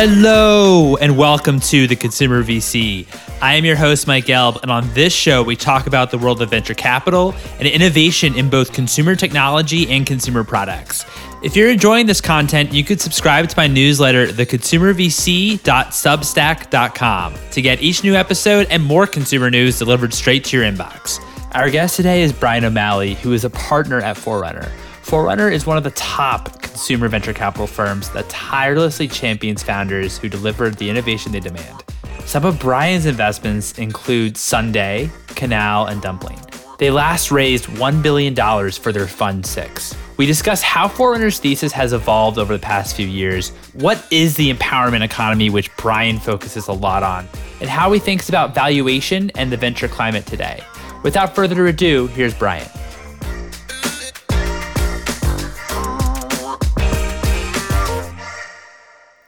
Hello, and welcome to the Consumer VC. I am your host, Mike Gelb, and on this show, we talk about the world of venture capital and innovation in both consumer technology and consumer products. If you're enjoying this content, you could subscribe to my newsletter, theconsumervc.substack.com, to get each new episode and more consumer news delivered straight to your inbox. Our guest today is Brian O'Malley, who is a partner at Forerunner. Forerunner is one of the top consumer venture capital firms that tirelessly champions founders who deliver the innovation they demand. Some of Brian's investments include Sunday, Canal, and Dumpling. They last raised $1 billion for their Fund 6. We discuss how Forerunner's thesis has evolved over the past few years, what is the empowerment economy, which Brian focuses a lot on, and how he thinks about valuation and the venture climate today. Without further ado, here's Brian.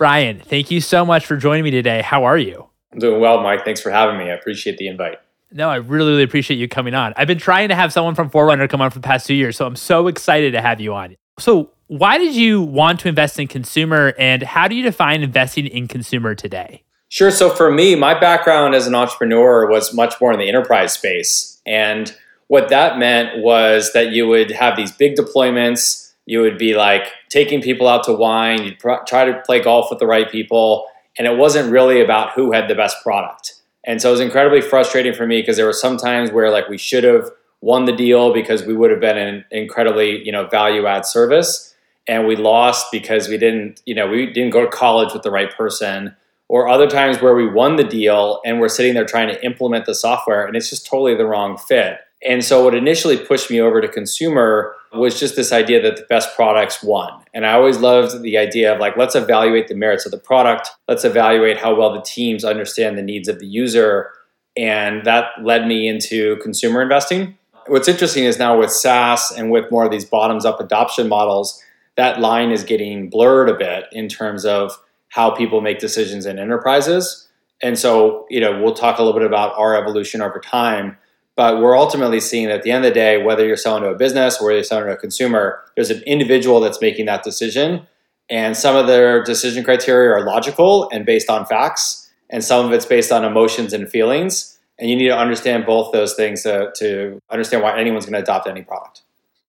Brian, thank you so much for joining me today. How are you? I'm doing well, Mike. Thanks for having me. I appreciate the invite. No, I really, really appreciate you coming on. I've been trying to have someone from Forerunner come on for the past two years, so I'm so excited to have you on. So, why did you want to invest in consumer, and how do you define investing in consumer today? Sure. So, for me, my background as an entrepreneur was much more in the enterprise space. And what that meant was that you would have these big deployments you would be like taking people out to wine, you'd pr- try to play golf with the right people, and it wasn't really about who had the best product. And so it was incredibly frustrating for me because there were some times where like we should have won the deal because we would have been an incredibly, you know, value add service and we lost because we didn't, you know, we didn't go to college with the right person or other times where we won the deal and we're sitting there trying to implement the software and it's just totally the wrong fit. And so what initially pushed me over to consumer was just this idea that the best products won. And I always loved the idea of like, let's evaluate the merits of the product. Let's evaluate how well the teams understand the needs of the user. And that led me into consumer investing. What's interesting is now with SaaS and with more of these bottoms up adoption models, that line is getting blurred a bit in terms of how people make decisions in enterprises. And so, you know, we'll talk a little bit about our evolution over time but we're ultimately seeing that at the end of the day, whether you're selling to a business or you're selling to a consumer, there's an individual that's making that decision. And some of their decision criteria are logical and based on facts, and some of it's based on emotions and feelings. And you need to understand both those things to, to understand why anyone's going to adopt any product.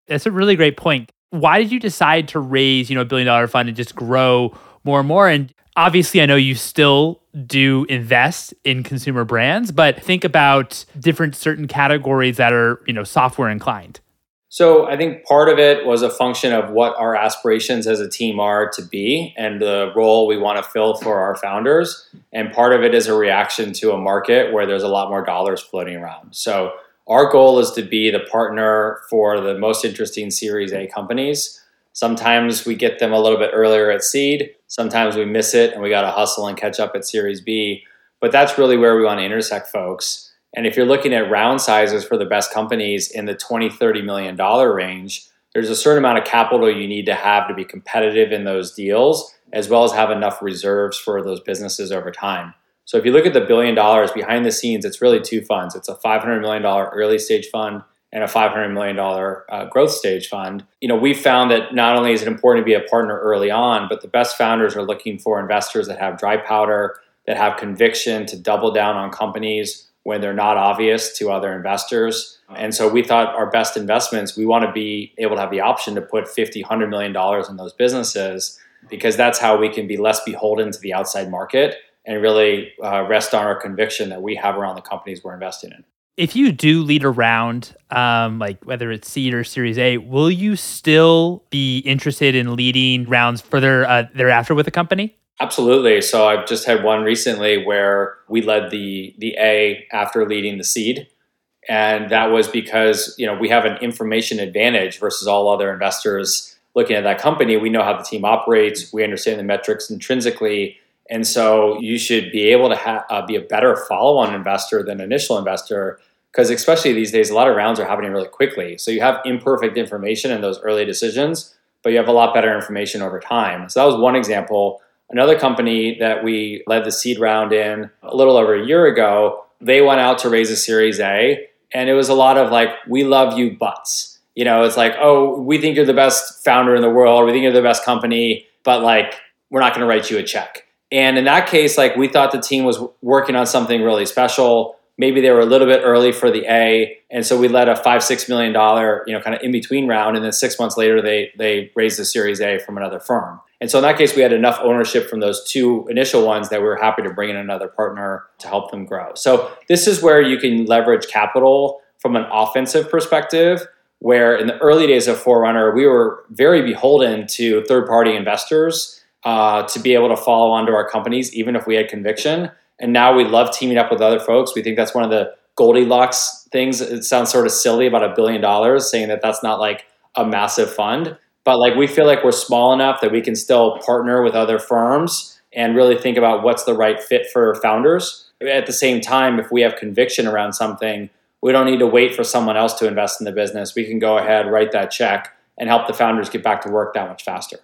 That's a really great point. Why did you decide to raise, you know, a billion dollar fund and just grow more and more? And obviously, I know you still do invest in consumer brands, but think about different certain categories that are, you know, software inclined. So I think part of it was a function of what our aspirations as a team are to be and the role we want to fill for our founders. And part of it is a reaction to a market where there's a lot more dollars floating around. So our goal is to be the partner for the most interesting Series A companies Sometimes we get them a little bit earlier at seed. Sometimes we miss it and we got to hustle and catch up at Series B. But that's really where we want to intersect folks. And if you're looking at round sizes for the best companies in the 20, 30 million dollar range, there's a certain amount of capital you need to have to be competitive in those deals, as well as have enough reserves for those businesses over time. So if you look at the billion dollars behind the scenes, it's really two funds. It's a $500 million early stage fund and a $500 million uh, growth stage fund. You know, we found that not only is it important to be a partner early on, but the best founders are looking for investors that have dry powder, that have conviction to double down on companies when they're not obvious to other investors. And so we thought our best investments, we want to be able to have the option to put 50, 100 million dollars in those businesses because that's how we can be less beholden to the outside market and really uh, rest on our conviction that we have around the companies we're investing in if you do lead a round, um, like whether it's seed or Series A, will you still be interested in leading rounds further uh, thereafter with the company? Absolutely. So I've just had one recently where we led the the A after leading the seed, and that was because you know we have an information advantage versus all other investors looking at that company. We know how the team operates. We understand the metrics intrinsically. And so you should be able to ha- uh, be a better follow-on investor than initial investor because especially these days, a lot of rounds are happening really quickly. So you have imperfect information in those early decisions, but you have a lot better information over time. So that was one example. Another company that we led the seed round in a little over a year ago, they went out to raise a Series A, and it was a lot of like, "We love you, buts." You know, it's like, "Oh, we think you're the best founder in the world. We think you're the best company, but like, we're not going to write you a check." And in that case, like we thought the team was working on something really special. Maybe they were a little bit early for the A, and so we led a five six million dollar you know kind of in between round, and then six months later they they raised the Series A from another firm. And so in that case, we had enough ownership from those two initial ones that we were happy to bring in another partner to help them grow. So this is where you can leverage capital from an offensive perspective. Where in the early days of Forerunner, we were very beholden to third party investors uh, to be able to follow onto our companies, even if we had conviction. And now we love teaming up with other folks. We think that's one of the Goldilocks things. It sounds sort of silly about a billion dollars, saying that that's not like a massive fund. But like we feel like we're small enough that we can still partner with other firms and really think about what's the right fit for founders. At the same time, if we have conviction around something, we don't need to wait for someone else to invest in the business. We can go ahead, write that check, and help the founders get back to work that much faster.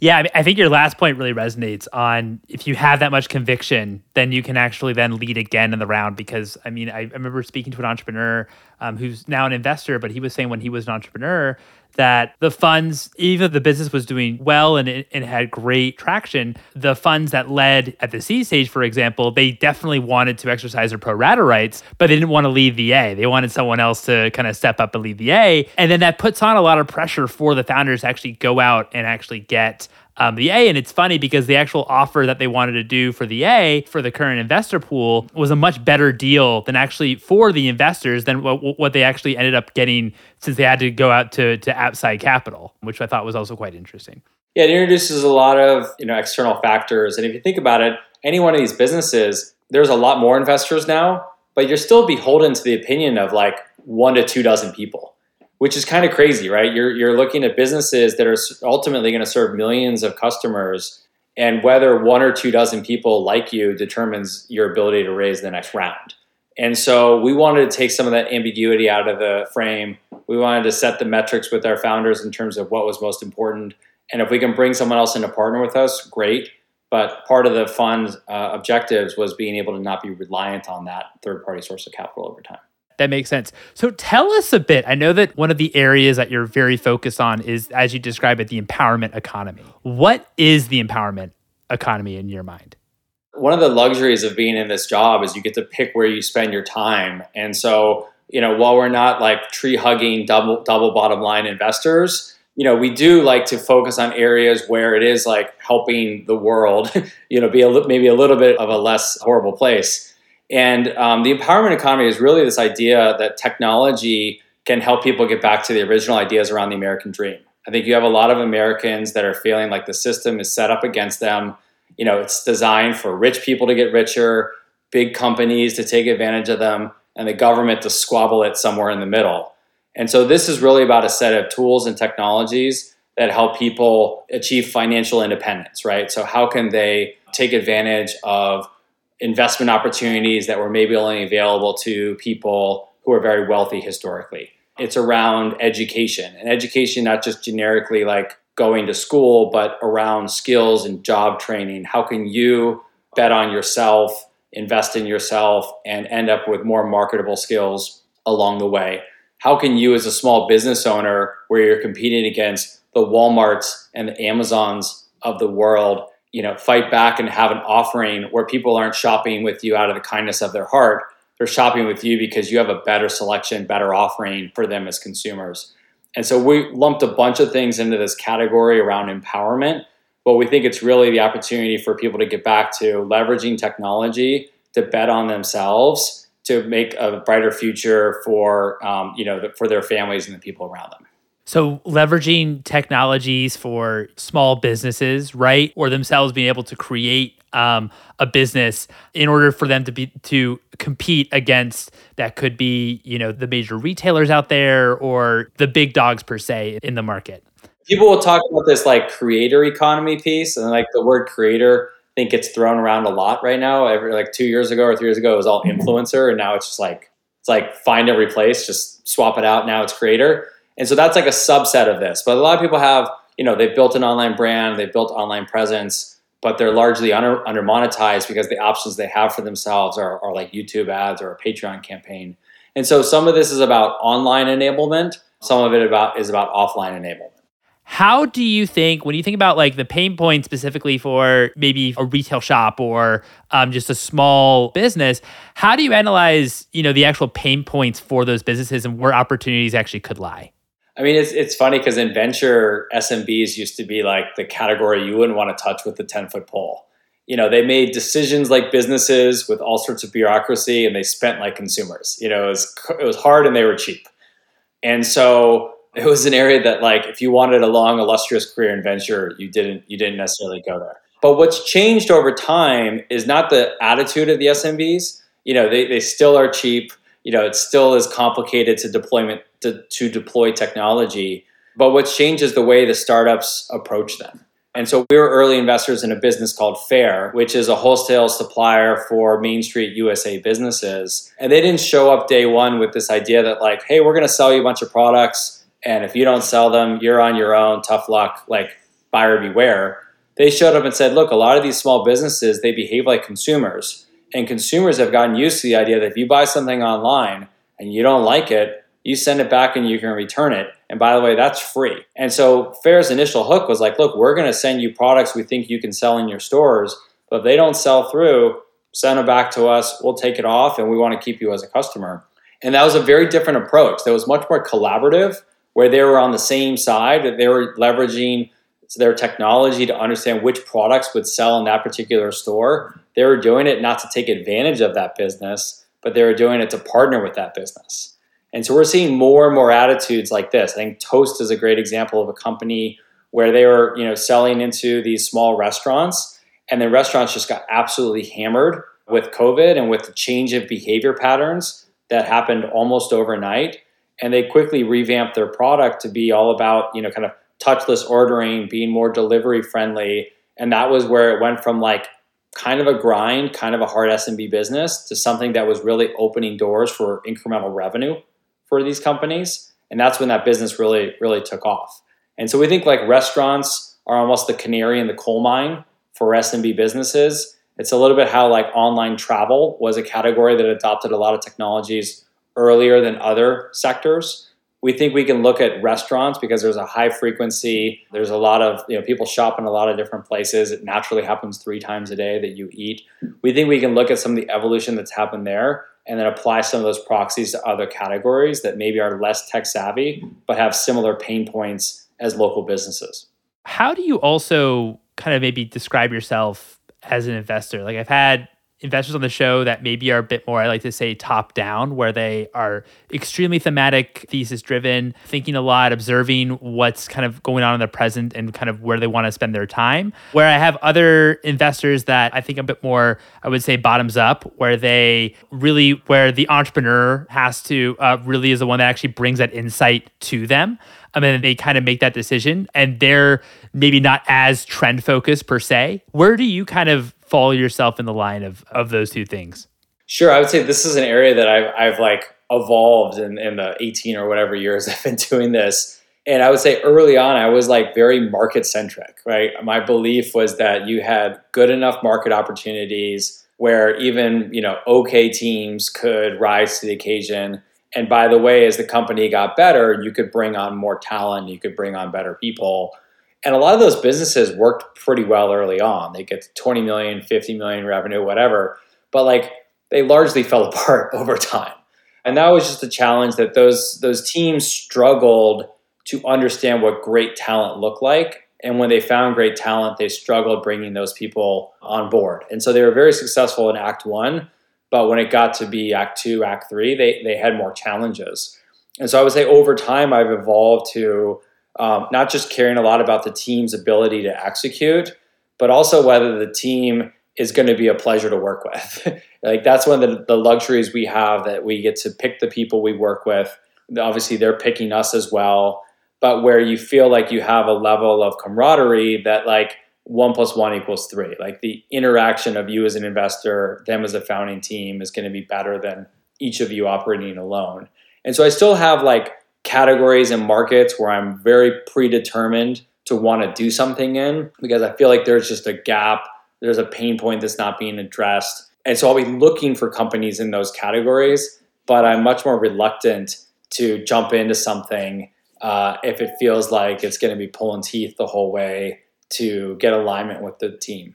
Yeah, I, mean, I think your last point really resonates on if you have that much conviction, then you can actually then lead again in the round. Because I mean, I, I remember speaking to an entrepreneur um, who's now an investor, but he was saying when he was an entrepreneur that the funds, even if the business was doing well and had great traction, the funds that led at the seed stage, for example, they definitely wanted to exercise their pro rata rights, but they didn't want to leave the A. They wanted someone else to kind of step up and lead the A. And then that puts on a lot of pressure for the founders to actually go out and actually get um, the A. And it's funny because the actual offer that they wanted to do for the A for the current investor pool was a much better deal than actually for the investors than what, what they actually ended up getting since they had to go out to, to outside capital, which I thought was also quite interesting. Yeah, it introduces a lot of you know external factors, and if you think about it, any one of these businesses, there's a lot more investors now, but you're still beholden to the opinion of like one to two dozen people which is kind of crazy, right? You're you're looking at businesses that are ultimately going to serve millions of customers, and whether one or two dozen people like you determines your ability to raise the next round. And so we wanted to take some of that ambiguity out of the frame. We wanted to set the metrics with our founders in terms of what was most important. And if we can bring someone else in to partner with us, great. But part of the fund uh, objectives was being able to not be reliant on that third party source of capital over time that makes sense. So tell us a bit. I know that one of the areas that you're very focused on is, as you describe it, the empowerment economy. What is the empowerment economy in your mind? One of the luxuries of being in this job is you get to pick where you spend your time. And so, you know, while we're not like tree hugging double double bottom line investors, you know, we do like to focus on areas where it is like helping the world, you know, be a, maybe a little bit of a less horrible place. And um, the empowerment economy is really this idea that technology can help people get back to the original ideas around the American dream. I think you have a lot of Americans that are feeling like the system is set up against them. You know, it's designed for rich people to get richer, big companies to take advantage of them, and the government to squabble it somewhere in the middle. And so this is really about a set of tools and technologies that help people achieve financial independence, right? So how can they take advantage of investment opportunities that were maybe only available to people who are very wealthy historically. It's around education and education, not just generically like going to school, but around skills and job training. How can you bet on yourself, invest in yourself, and end up with more marketable skills along the way? How can you, as a small business owner, where you're competing against the Walmarts and the Amazons of the world, you know fight back and have an offering where people aren't shopping with you out of the kindness of their heart. They're shopping with you because you have a better selection better offering for them as consumers. And so we lumped a bunch of things into this category around empowerment but we think it's really the opportunity for people to get back to leveraging technology to bet on themselves to make a brighter future for um, you know for their families and the people around them so leveraging technologies for small businesses, right, or themselves being able to create um, a business in order for them to be to compete against that could be you know the major retailers out there or the big dogs per se in the market. People will talk about this like creator economy piece, and like the word creator, I think gets thrown around a lot right now. Every like two years ago or three years ago, it was all influencer, and now it's just like it's like find and replace, just swap it out. Now it's creator and so that's like a subset of this. But a lot of people have, you know, they've built an online brand, they've built online presence, but they're largely under, under monetized because the options they have for themselves are, are like YouTube ads or a Patreon campaign. And so some of this is about online enablement, some of it about is about offline enablement. How do you think, when you think about like the pain point specifically for maybe a retail shop or um, just a small business, how do you analyze, you know, the actual pain points for those businesses and where opportunities actually could lie? I mean, it's, it's funny because in venture, SMBs used to be like the category you wouldn't want to touch with the 10 foot pole. You know, they made decisions like businesses with all sorts of bureaucracy and they spent like consumers. You know, it was, it was hard and they were cheap. And so it was an area that like if you wanted a long illustrious career in venture you didn't you didn't necessarily go there but what's changed over time is not the attitude of the smbs you know they, they still are cheap you know it still is complicated to deployment to, to deploy technology but what's changed is the way the startups approach them and so we were early investors in a business called Faire, which is a wholesale supplier for Main Street USA businesses. And they didn't show up day one with this idea that, like, hey, we're going to sell you a bunch of products and if you don't sell them, you're on your own. Tough luck. Like buyer beware. They showed up and said, look, a lot of these small businesses they behave like consumers, and consumers have gotten used to the idea that if you buy something online and you don't like it, you send it back and you can return it. And by the way, that's free. And so Faire's initial hook was like, look, we're going to send you products we think you can sell in your stores, but if they don't sell through, send them back to us. We'll take it off and we want to keep you as a customer. And that was a very different approach. That was much more collaborative where they were on the same side, that they were leveraging their technology to understand which products would sell in that particular store. They were doing it not to take advantage of that business, but they were doing it to partner with that business. And so we're seeing more and more attitudes like this. I think Toast is a great example of a company where they were, you know, selling into these small restaurants and the restaurants just got absolutely hammered with COVID and with the change of behavior patterns that happened almost overnight and they quickly revamped their product to be all about you know kind of touchless ordering being more delivery friendly. And that was where it went from like kind of a grind kind of a hard smb business to something that was really opening doors for incremental revenue for these companies. And that's when that business really really took off. And so we think like restaurants are almost the canary in the coal mine for smb businesses. It's a little bit how like online travel was a category that adopted a lot of technologies earlier than other sectors. We think we can look at restaurants because there's a high frequency. There's a lot of you know people shop in a lot of different places. It naturally happens three times a day that you eat. We think we can look at some of the evolution that's happened there and then apply some of those proxies to other categories that maybe are less tech savvy but have similar pain points as local businesses. How do you also kind of maybe describe yourself as an investor? Like I've had investors on the show that maybe are a bit more, I like to say, top down, where they are extremely thematic, thesis driven, thinking a lot, observing what's kind of going on in the present and kind of where they want to spend their time. Where I have other investors that I think a bit more, I would say, bottoms up, where they really, where the entrepreneur has to uh, really is the one that actually brings that insight to them. I mean, they kind of make that decision and they're maybe not as trend focused per se. Where do you kind of fall yourself in the line of of those two things? Sure, I would say this is an area that I've I've like evolved in, in the 18 or whatever years I've been doing this. And I would say early on, I was like very market centric, right? My belief was that you had good enough market opportunities where even, you know, okay teams could rise to the occasion. And by the way, as the company got better, you could bring on more talent, you could bring on better people. And a lot of those businesses worked pretty well early on. They get 20 million, 50 million revenue, whatever. But like they largely fell apart over time. And that was just a challenge that those those teams struggled to understand what great talent looked like. And when they found great talent, they struggled bringing those people on board. And so they were very successful in Act One, but when it got to be Act Two, Act Three, they they had more challenges. And so I would say over time, I've evolved to um, not just caring a lot about the team's ability to execute, but also whether the team is going to be a pleasure to work with. like that's one of the, the, luxuries we have that we get to pick the people we work with. Obviously, they're picking us as well, but where you feel like you have a level of camaraderie that like one plus one equals three. Like the interaction of you as an investor, them as a founding team is going to be better than each of you operating alone. And so I still have like categories and markets where I'm very predetermined to want to do something in because I feel like there's just a gap, there's a pain point that's not being addressed. And so I'll be looking for companies in those categories, but I'm much more reluctant to jump into something uh, if it feels like it's going to be pulling teeth the whole way to get alignment with the team.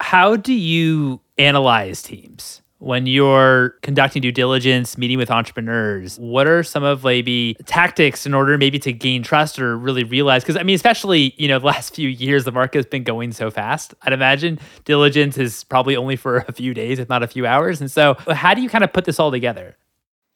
How do you analyze teams? When you're conducting due diligence, meeting with entrepreneurs, what are some of maybe tactics in order maybe to gain trust or really realize? Because I mean, especially you know the last few years, the market has been going so fast. I'd imagine diligence is probably only for a few days, if not a few hours. And so, how do you kind of put this all together?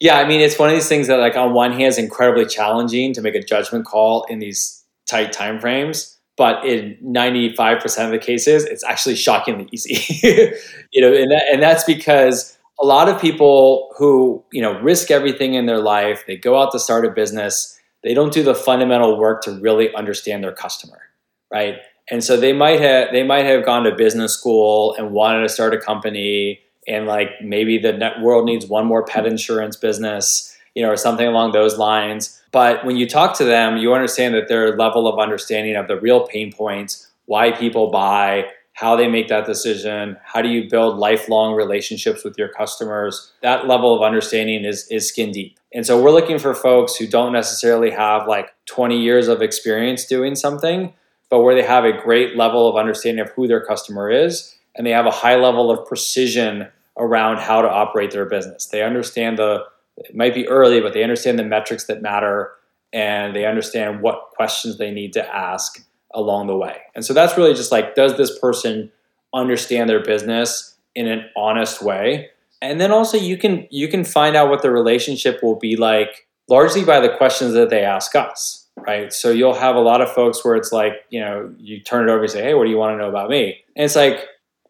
Yeah, I mean, it's one of these things that, like, on one hand, is incredibly challenging to make a judgment call in these tight time frames but in 95% of the cases it's actually shockingly easy. You know and, that, and that's because a lot of people who you know risk everything in their life they go out to start a business they don't do the fundamental work to really understand their customer right? And so they might have they might have gone to business school and wanted to start a company and like maybe the net world needs one more pet insurance business you know or something along those lines but when you talk to them, you understand that their level of understanding of the real pain points, why people buy, how they make that decision, how do you build lifelong relationships with your customers, that level of understanding is, is skin deep. And so we're looking for folks who don't necessarily have like 20 years of experience doing something, but where they have a great level of understanding of who their customer is and they have a high level of precision around how to operate their business. They understand the it might be early, but they understand the metrics that matter and they understand what questions they need to ask along the way. And so that's really just like, does this person understand their business in an honest way? And then also you can you can find out what the relationship will be like largely by the questions that they ask us, right? So you'll have a lot of folks where it's like, you know, you turn it over and say, "Hey, what do you want to know about me?" And it's like,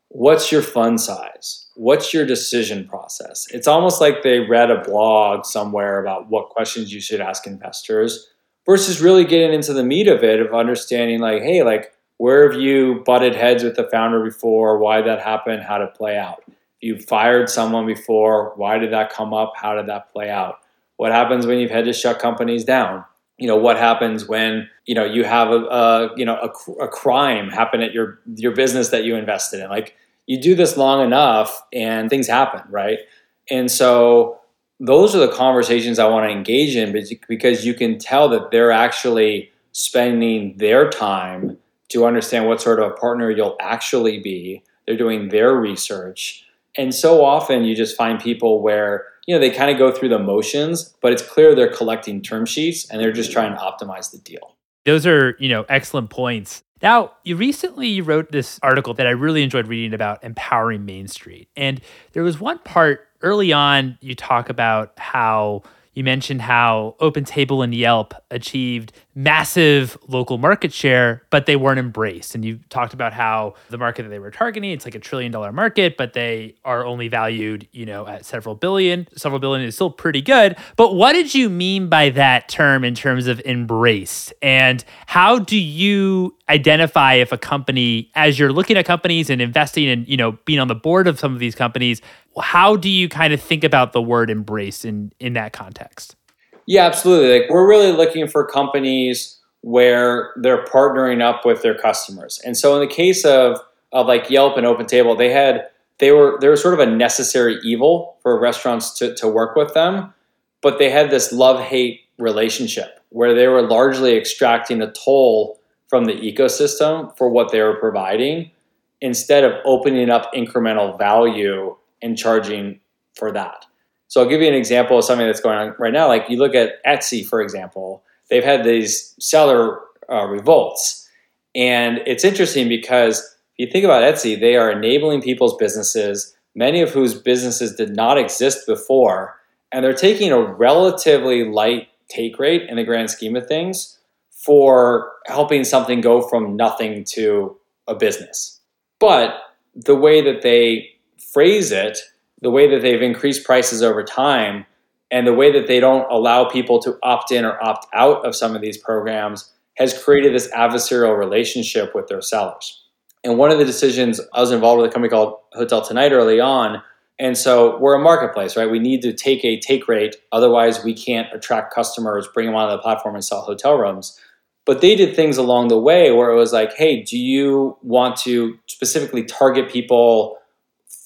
"What's your fund size?" What's your decision process? It's almost like they read a blog somewhere about what questions you should ask investors versus really getting into the meat of it of understanding like, hey, like where have you butted heads with the founder before? Why that happened? How did it play out? You fired someone before. Why did that come up? How did that play out? What happens when you've had to shut companies down? You know what happens when you know you have a, a you know a, a crime happen at your your business that you invested in. Like you do this long enough and things happen, right? And so those are the conversations I want to engage in because you can tell that they're actually spending their time to understand what sort of a partner you'll actually be. They're doing their research. And so often you just find people where, you know, they kind of go through the motions, but it's clear they're collecting term sheets and they're just trying to optimize the deal. Those are, you know, excellent points. Now, you recently wrote this article that I really enjoyed reading about empowering Main Street. And there was one part early on you talk about how you mentioned how OpenTable and Yelp achieved massive local market share, but they weren't embraced. And you talked about how the market that they were targeting, it's like a trillion dollar market, but they are only valued, you know, at several billion. Several billion is still pretty good. But what did you mean by that term in terms of embraced? And how do you identify if a company, as you're looking at companies and investing and, you know, being on the board of some of these companies, how do you kind of think about the word embrace in in that context? Yeah, absolutely. Like we're really looking for companies where they're partnering up with their customers. And so in the case of of like Yelp and OpenTable, they had they were they were sort of a necessary evil for restaurants to, to work with them, but they had this love-hate relationship where they were largely extracting a toll from the ecosystem for what they were providing instead of opening up incremental value and charging for that. So I'll give you an example of something that's going on right now. Like you look at Etsy, for example, they've had these seller uh, revolts. And it's interesting because if you think about Etsy, they are enabling people's businesses, many of whose businesses did not exist before. And they're taking a relatively light take rate in the grand scheme of things for helping something go from nothing to a business. But the way that they phrase it the way that they've increased prices over time and the way that they don't allow people to opt in or opt out of some of these programs has created this adversarial relationship with their sellers. And one of the decisions, I was involved with a company called Hotel Tonight early on. And so we're a marketplace, right? We need to take a take rate. Otherwise, we can't attract customers, bring them onto the platform, and sell hotel rooms. But they did things along the way where it was like, hey, do you want to specifically target people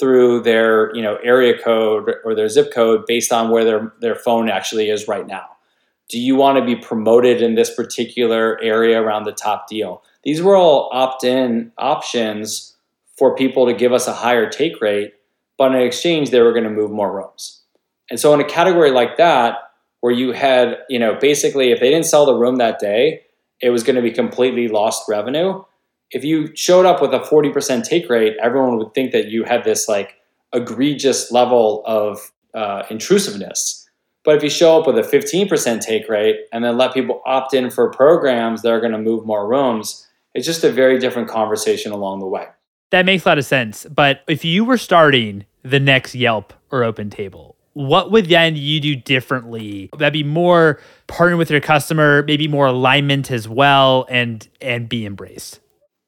through their you know area code or their zip code based on where their their phone actually is right now. Do you want to be promoted in this particular area around the top deal? These were all opt in options for people to give us a higher take rate, but in exchange, they were going to move more rooms. And so, in a category like that, where you had, you know, basically if they didn't sell the room that day, it was going to be completely lost revenue. If you showed up with a 40% take rate, everyone would think that you had this like egregious level of uh, intrusiveness. But if you show up with a 15% take rate and then let people opt in for programs that are going to move more rooms, it's just a very different conversation along the way. That makes a lot of sense. But if you were starting the next Yelp or Open Table, what would then you do differently? That'd be more partner with your customer, maybe more alignment as well, and and be embraced.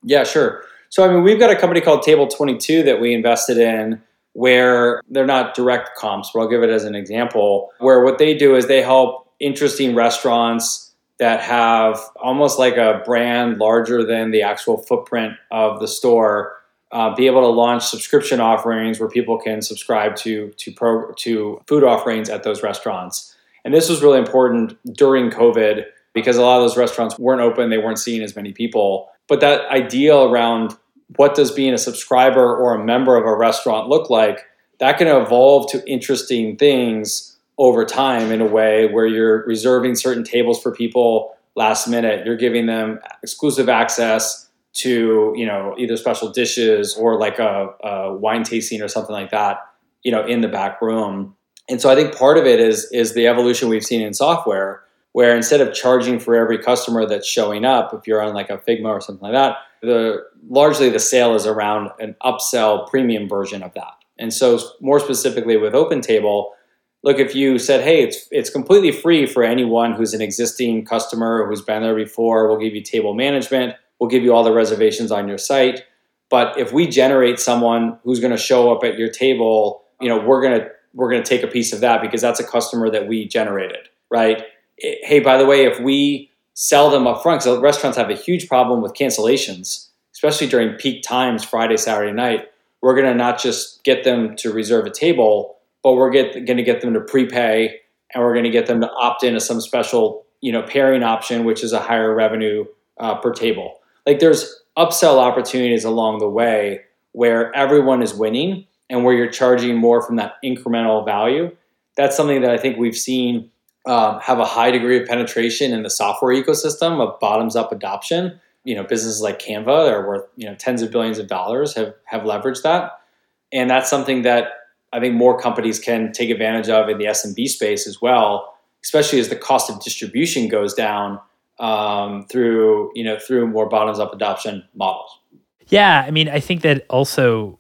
Yeah, sure. So I mean, we've got a company called Table Twenty Two that we invested in, where they're not direct comps, but I'll give it as an example. Where what they do is they help interesting restaurants that have almost like a brand larger than the actual footprint of the store uh, be able to launch subscription offerings where people can subscribe to to pro, to food offerings at those restaurants. And this was really important during COVID because a lot of those restaurants weren't open, they weren't seeing as many people. But that idea around what does being a subscriber or a member of a restaurant look like, that can evolve to interesting things over time in a way where you're reserving certain tables for people last minute, you're giving them exclusive access to you know either special dishes or like a, a, wine tasting or something like that you know in the back room. And so i think part of it is is the evolution we've seen in software where instead of charging for every customer that's showing up if you're on like a figma or something like that the largely the sale is around an upsell premium version of that. And so more specifically with open table look if you said hey it's it's completely free for anyone who's an existing customer who's been there before we'll give you table management We'll give you all the reservations on your site. But if we generate someone who's going to show up at your table, you know, we're going to we're going to take a piece of that because that's a customer that we generated, right? Hey, by the way, if we sell them up front, because restaurants have a huge problem with cancellations, especially during peak times, Friday, Saturday night. We're going to not just get them to reserve a table, but we're going to get them to prepay, and we're going to get them to opt into some special, you know, pairing option, which is a higher revenue uh, per table like there's upsell opportunities along the way where everyone is winning and where you're charging more from that incremental value. That's something that I think we've seen um, have a high degree of penetration in the software ecosystem of bottoms up adoption. You know, businesses like Canva are worth you know tens of billions of dollars have have leveraged that, and that's something that I think more companies can take advantage of in the SMB space as well, especially as the cost of distribution goes down um, through you know through more bottoms up adoption models. Yeah, I mean, I think that also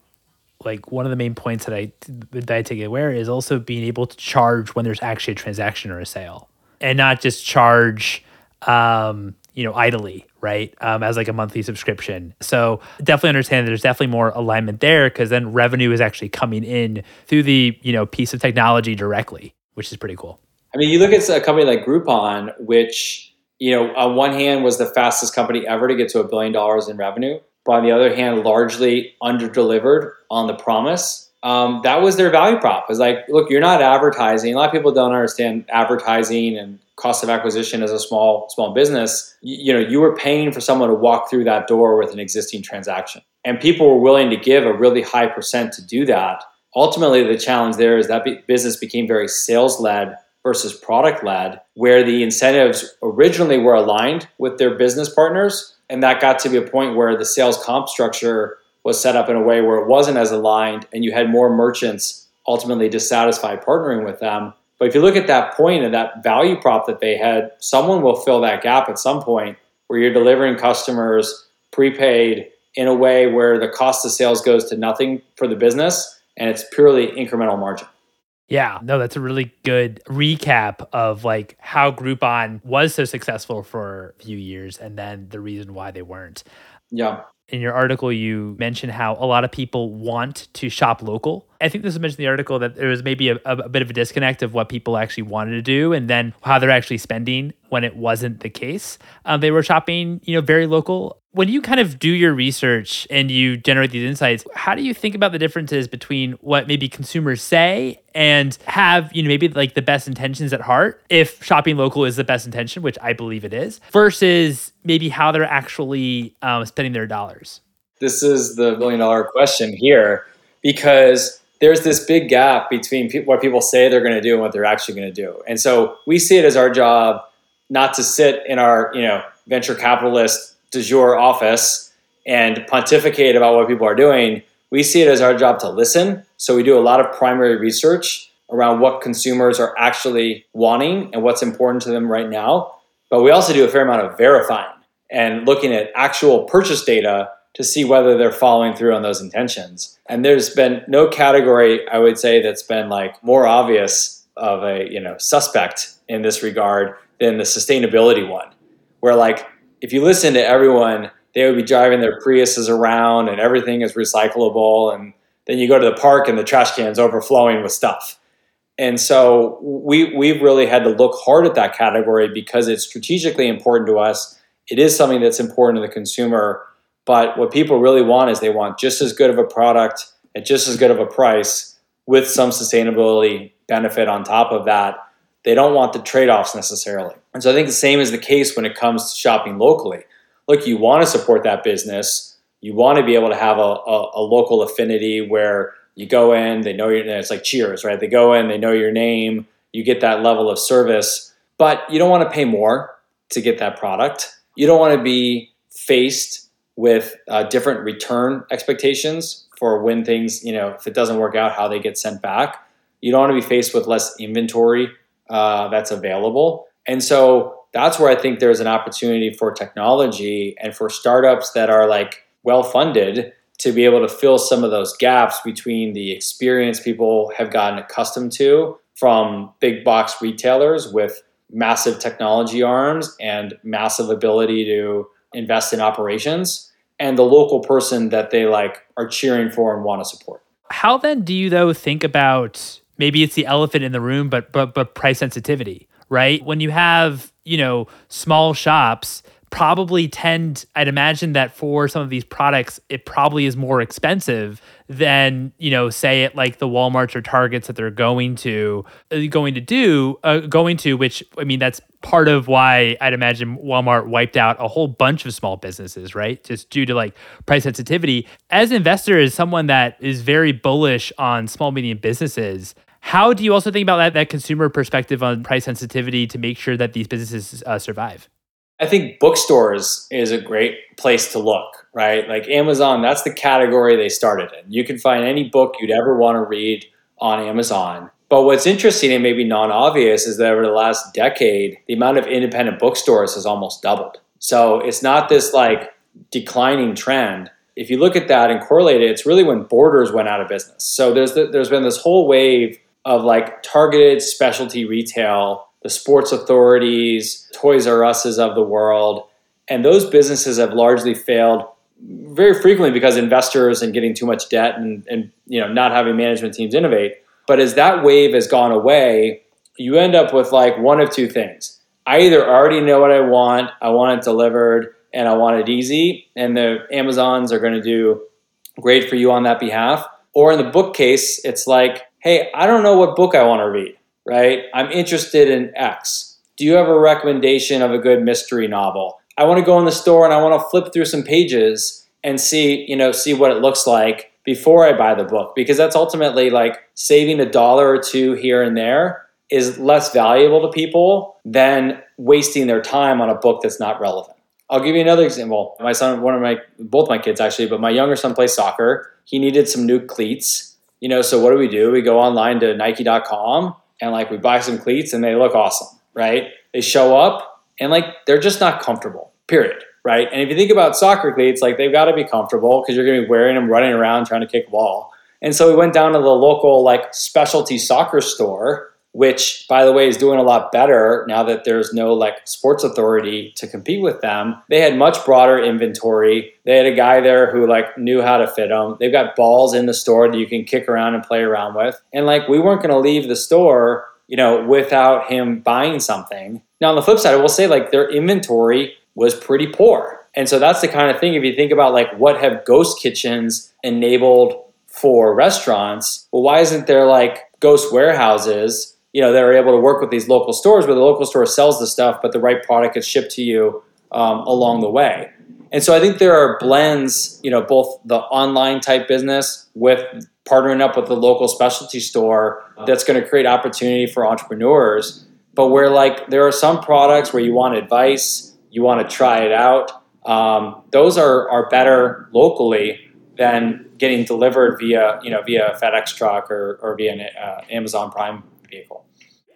like one of the main points that I that I take aware is also being able to charge when there's actually a transaction or a sale, and not just charge um, you know idly, right? Um, as like a monthly subscription. So definitely understand that there's definitely more alignment there because then revenue is actually coming in through the you know piece of technology directly, which is pretty cool. I mean, you look at a company like Groupon, which you know, on one hand was the fastest company ever to get to a billion dollars in revenue, but on the other hand, largely underdelivered on the promise. Um, that was their value prop. It's like, look, you're not advertising. A lot of people don't understand advertising and cost of acquisition as a small small business. You, you know, you were paying for someone to walk through that door with an existing transaction, and people were willing to give a really high percent to do that. Ultimately, the challenge there is that business became very sales led versus product led, where the incentives originally were aligned with their business partners. And that got to be a point where the sales comp structure was set up in a way where it wasn't as aligned and you had more merchants ultimately dissatisfied partnering with them. But if you look at that point and that value prop that they had, someone will fill that gap at some point where you're delivering customers prepaid in a way where the cost of sales goes to nothing for the business and it's purely incremental margin. Yeah, no, that's a really good recap of like how Groupon was so successful for a few years and then the reason why they weren't. Yeah. In your article, you mentioned how a lot of people want to shop local. I think this was mentioned in the article that there was maybe a, a, bit of a disconnect of what people actually wanted to do and then how they're actually spending when it wasn't the case. Um, they were shopping, you know, very local. When you kind of do your research and you generate these insights, how do you think about the differences between what maybe consumers say and have, you know, maybe like the best intentions at heart, if shopping local is the best intention, which I believe it is, versus maybe how they're actually um, spending their dollars? This is the million dollar question here because there's this big gap between pe- what people say they're going to do and what they're actually going to do. And so we see it as our job not to sit in our, you know, venture capitalist de jour office and pontificate about what people are doing. We see it as our job to listen. So we do a lot of primary research around what consumers are actually wanting and what's important to them right now. But we also do a fair amount of verifying and looking at actual purchase data to see whether they're following through on those intentions. And there's been no category I would say that's been like more obvious of a, you know, suspect in this regard than the sustainability one. Where like if you listen to everyone, they would be driving their Priuses around and everything is recyclable. And then you go to the park and the trash can's overflowing with stuff. And so we, we've really had to look hard at that category because it's strategically important to us. It is something that's important to the consumer. But what people really want is they want just as good of a product at just as good of a price with some sustainability benefit on top of that they don't want the trade offs necessarily. And so I think the same is the case when it comes to shopping locally. Look, you want to support that business. You want to be able to have a, a, a local affinity where you go in, they know your it's like cheers, right? They go in, they know your name, you get that level of service, but you don't want to pay more to get that product. You don't want to be faced with uh, different return expectations for when things, you know, if it doesn't work out, how they get sent back. You don't want to be faced with less inventory uh, that's available. And so that's where I think there's an opportunity for technology and for startups that are like well funded to be able to fill some of those gaps between the experience people have gotten accustomed to from big box retailers with massive technology arms and massive ability to invest in operations and the local person that they like are cheering for and want to support. How then do you though think about maybe it's the elephant in the room, but but but price sensitivity, right? When you have you know small shops probably tend i'd imagine that for some of these products it probably is more expensive than you know say it like the walmarts or targets that they're going to uh, going to do uh, going to which i mean that's part of why i'd imagine walmart wiped out a whole bunch of small businesses right just due to like price sensitivity as an investor as someone that is very bullish on small medium businesses how do you also think about that, that consumer perspective on price sensitivity to make sure that these businesses uh, survive? I think bookstores is a great place to look, right? Like Amazon, that's the category they started in. You can find any book you'd ever want to read on Amazon. But what's interesting and maybe non obvious is that over the last decade, the amount of independent bookstores has almost doubled. So it's not this like declining trend. If you look at that and correlate it, it's really when Borders went out of business. So there's the, there's been this whole wave of like targeted specialty retail, the sports authorities, Toys R Us's of the world. And those businesses have largely failed very frequently because investors and getting too much debt and, and you know not having management teams innovate. But as that wave has gone away, you end up with like one of two things. I either already know what I want, I want it delivered, and I want it easy, and the Amazons are going to do great for you on that behalf. Or in the bookcase, it's like hey, I don't know what book I want to read, right? I'm interested in X. Do you have a recommendation of a good mystery novel? I want to go in the store and I want to flip through some pages and see, you know, see what it looks like before I buy the book because that's ultimately like saving a dollar or two here and there is less valuable to people than wasting their time on a book that's not relevant. I'll give you another example. My son, one of my, both my kids actually, but my younger son plays soccer. He needed some new cleats you know, so what do we do? We go online to Nike.com and like we buy some cleats and they look awesome, right? They show up and like they're just not comfortable, period, right? And if you think about soccer cleats, like they've got to be comfortable because you're going to be wearing them running around trying to kick a ball. And so we went down to the local like specialty soccer store which by the way is doing a lot better now that there's no like sports authority to compete with them. They had much broader inventory. They had a guy there who like knew how to fit them they've got balls in the store that you can kick around and play around with. And like we weren't going to leave the store you know without him buying something. Now on the flip side i will say like their inventory was pretty poor. And so that's the kind of thing, if you think about like what have ghost kitchens enabled for restaurants, well, why isn't there like ghost warehouses? You know, they're able to work with these local stores where the local store sells the stuff, but the right product is shipped to you um, along the way. And so I think there are blends, you know, both the online type business with partnering up with the local specialty store that's going to create opportunity for entrepreneurs. But where like there are some products where you want advice, you want to try it out. Um, those are are better locally than getting delivered via you know via FedEx truck or or via an uh, Amazon Prime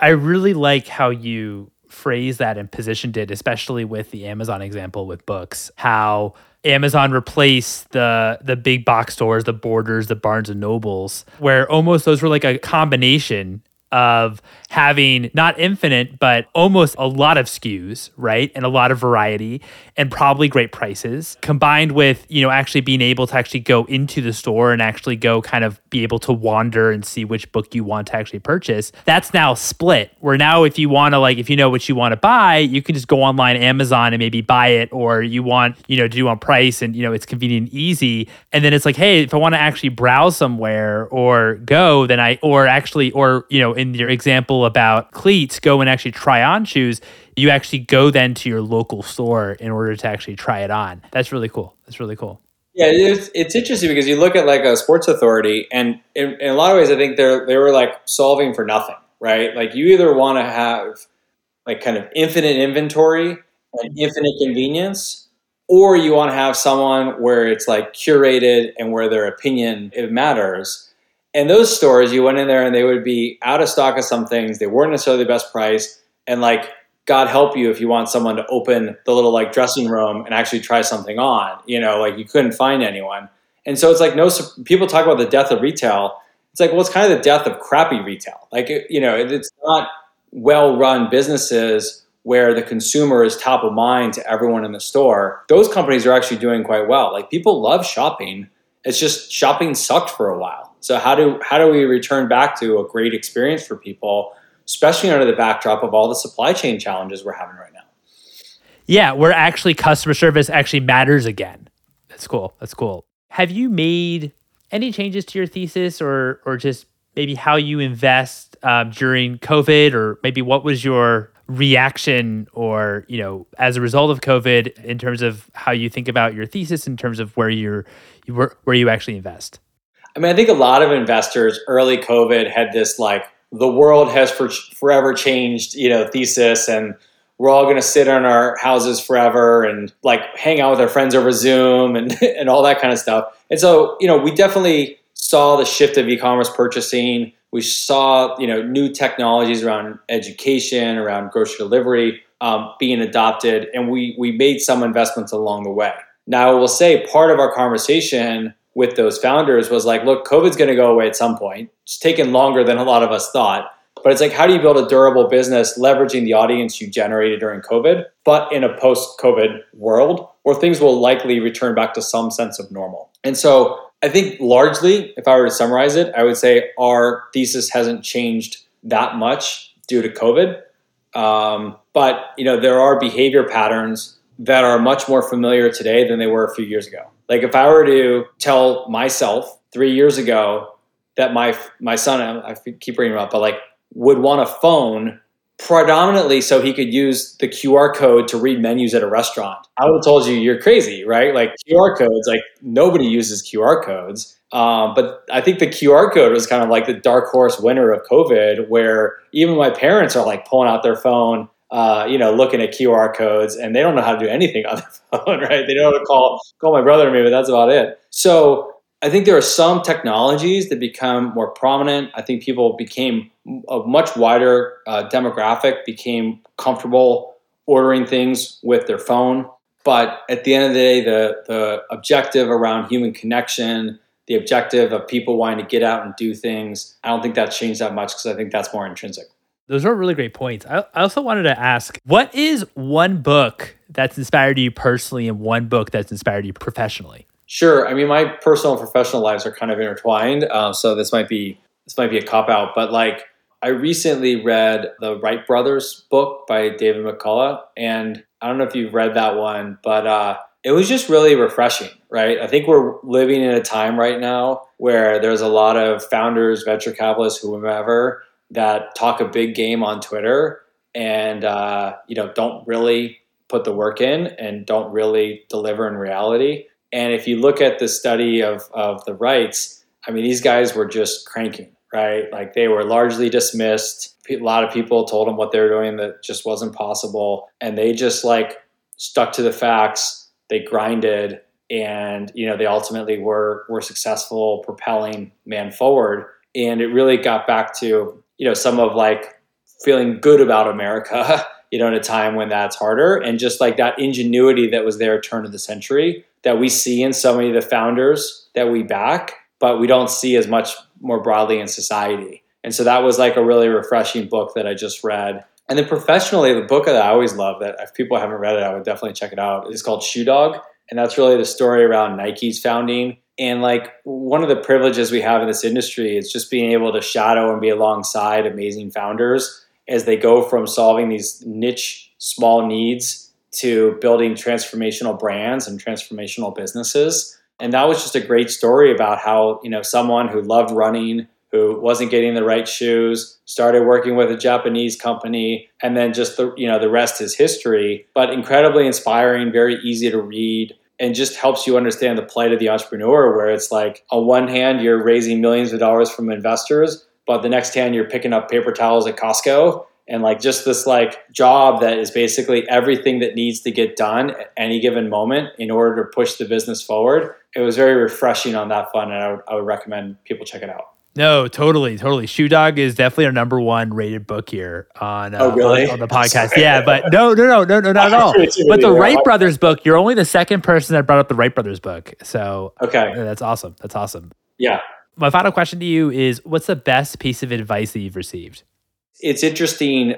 I really like how you phrase that and positioned it, especially with the Amazon example with books. How Amazon replaced the the big box stores, the Borders, the Barnes and Nobles, where almost those were like a combination of having not infinite, but almost a lot of SKUs, right? And a lot of variety and probably great prices combined with, you know, actually being able to actually go into the store and actually go kind of be able to wander and see which book you want to actually purchase. That's now split where now if you want to like, if you know what you want to buy, you can just go online Amazon and maybe buy it or you want, you know, do on price and, you know, it's convenient and easy. And then it's like, hey, if I want to actually browse somewhere or go, then I, or actually, or, you know, in your example about cleats, go and actually try on shoes, you actually go then to your local store in order to actually try it on. That's really cool. That's really cool. Yeah, it's, it's interesting because you look at like a sports authority, and in, in a lot of ways, I think they're they were like solving for nothing, right? Like you either want to have like kind of infinite inventory and infinite convenience, or you want to have someone where it's like curated and where their opinion it matters and those stores, you went in there and they would be out of stock of some things. They weren't necessarily the best price. And like, God help you if you want someone to open the little like dressing room and actually try something on. You know, like you couldn't find anyone. And so it's like no people talk about the death of retail. It's like well, it's kind of the death of crappy retail. Like you know, it's not well-run businesses where the consumer is top of mind to everyone in the store. Those companies are actually doing quite well. Like people love shopping. It's just shopping sucked for a while. So how do how do we return back to a great experience for people, especially under the backdrop of all the supply chain challenges we're having right now? Yeah, where actually customer service actually matters again. That's cool. That's cool. Have you made any changes to your thesis, or or just maybe how you invest um, during COVID, or maybe what was your reaction or you know as a result of covid in terms of how you think about your thesis in terms of where you're where, where you actually invest I mean, I think a lot of investors early COVID had this like the world has for, forever changed, you know, thesis, and we're all going to sit in our houses forever and like hang out with our friends over Zoom and and all that kind of stuff. And so, you know, we definitely saw the shift of e-commerce purchasing. We saw, you know, new technologies around education, around grocery delivery um, being adopted, and we we made some investments along the way. Now, I will say part of our conversation with those founders was like, look, COVID's going to go away at some point. It's taken longer than a lot of us thought. But it's like, how do you build a durable business leveraging the audience you generated during COVID, but in a post COVID world where things will likely return back to some sense of normal? And so I think largely, if I were to summarize it, I would say our thesis hasn't changed that much due to COVID. Um, but you know, there are behavior patterns that are much more familiar today than they were a few years ago. Like if I were to tell myself three years ago that my my son, I keep bringing him up, but like would want a phone predominantly so he could use the QR code to read menus at a restaurant. I would have told you you're crazy, right? Like QR codes, like nobody uses QR codes. Um, but I think the QR code was kind of like the dark horse winner of COVID, where even my parents are like pulling out their phone uh, you know, looking at QR codes and they don't know how to do anything on their phone, right? They know how to call call my brother or me, but that's about it. So I think there are some technologies that become more prominent. I think people became a much wider uh, demographic, became comfortable ordering things with their phone. But at the end of the day, the the objective around human connection, the objective of people wanting to get out and do things, I don't think that's changed that much because I think that's more intrinsic. Those are really great points. I, I also wanted to ask what is one book that's inspired you personally and one book that's inspired you professionally? Sure. I mean, my personal and professional lives are kind of intertwined. Uh, so this might be this might be a cop out, but like I recently read the Wright Brothers book by David McCullough, and I don't know if you've read that one, but uh, it was just really refreshing, right? I think we're living in a time right now where there's a lot of founders, venture capitalists, whomever that talk a big game on Twitter and uh, you know don't really put the work in and don't really deliver in reality. And if you look at the study of of the Wrights, I mean, these guys were just cranking, right? Like they were largely dismissed. A lot of people told them what they were doing that just wasn't possible, and they just like stuck to the facts. They grinded, and you know they ultimately were were successful, propelling man forward. And it really got back to you know some of like feeling good about America. You know, in a time when that's harder, and just like that ingenuity that was there turn of the century that we see in so many of the founders that we back, but we don't see as much more broadly in society. And so that was like a really refreshing book that I just read. And then professionally, the book that I always love that if people haven't read it, I would definitely check it out. It's called Shoe Dog. And that's really the story around Nike's founding. And like one of the privileges we have in this industry is just being able to shadow and be alongside amazing founders as they go from solving these niche small needs to building transformational brands and transformational businesses. And that was just a great story about how, you know, someone who loved running, who wasn't getting the right shoes, started working with a Japanese company, and then just the, you know, the rest is history, but incredibly inspiring, very easy to read and just helps you understand the plight of the entrepreneur where it's like on one hand you're raising millions of dollars from investors but the next hand you're picking up paper towels at Costco and like just this like job that is basically everything that needs to get done at any given moment in order to push the business forward. It was very refreshing on that fun, and I would, I would recommend people check it out. No, totally, totally. Shoe Dog is definitely our number one rated book here on uh, oh, really? on, on, the podcast. yeah, but no, no, no, no, no, not at all. But the Wright Brothers book, you're only the second person that brought up the Wright Brothers book. So okay, that's awesome. That's awesome. Yeah. My final question to you is: What's the best piece of advice that you've received? It's interesting.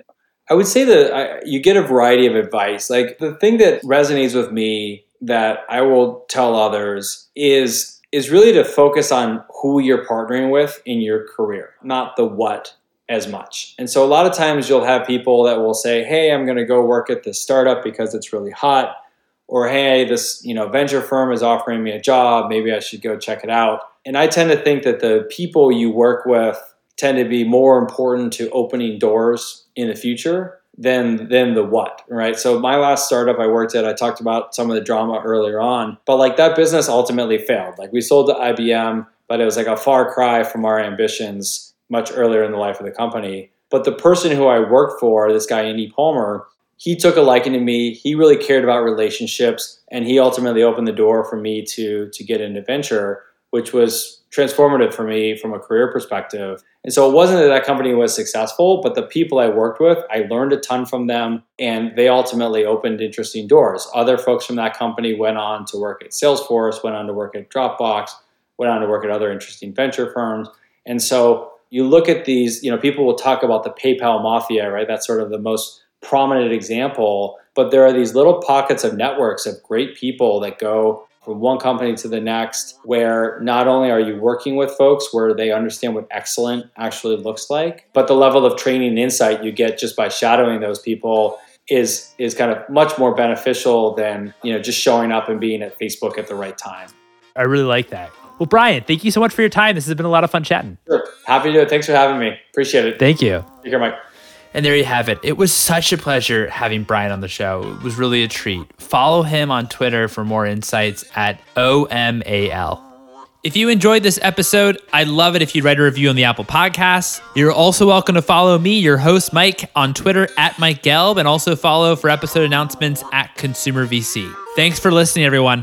I would say that I, you get a variety of advice. Like the thing that resonates with me that I will tell others is is really to focus on who you're partnering with in your career, not the what as much. And so a lot of times you'll have people that will say, "Hey, I'm going to go work at this startup because it's really hot." Or, "Hey, this, you know, venture firm is offering me a job, maybe I should go check it out." And I tend to think that the people you work with tend to be more important to opening doors in the future than than the what right? So my last startup i worked at i talked about some of the drama earlier on but like that business ultimately failed. Like we sold to ibm but it was like a far cry from our ambitions much earlier in the life of the company. But the person who i worked for this guy andy palmer he took a liking to me. He really cared about relationships and he ultimately opened the door for me to to get into venture which was transformative for me from a career perspective. And so it wasn't that that company was successful, but the people I worked with, I learned a ton from them, and they ultimately opened interesting doors. Other folks from that company went on to work at Salesforce, went on to work at Dropbox, went on to work at other interesting venture firms. And so you look at these, you know, people will talk about the PayPal mafia, right? That's sort of the most prominent example. But there are these little pockets of networks of great people that go from one company to the next, where not only are you working with folks where they understand what excellent actually looks like, but the level of training and insight you get just by shadowing those people is is kind of much more beneficial than you know just showing up and being at Facebook at the right time. I really like that. Well, Brian, thank you so much for your time. This has been a lot of fun chatting. Sure. Happy to do it. Thanks for having me. Appreciate it. Thank you. Take care, Mike. And there you have it. It was such a pleasure having Brian on the show. It was really a treat. Follow him on Twitter for more insights at OMAL. If you enjoyed this episode, I'd love it if you'd write a review on the Apple Podcasts. You're also welcome to follow me, your host, Mike, on Twitter at Mike Gelb, and also follow for episode announcements at Consumer VC. Thanks for listening, everyone.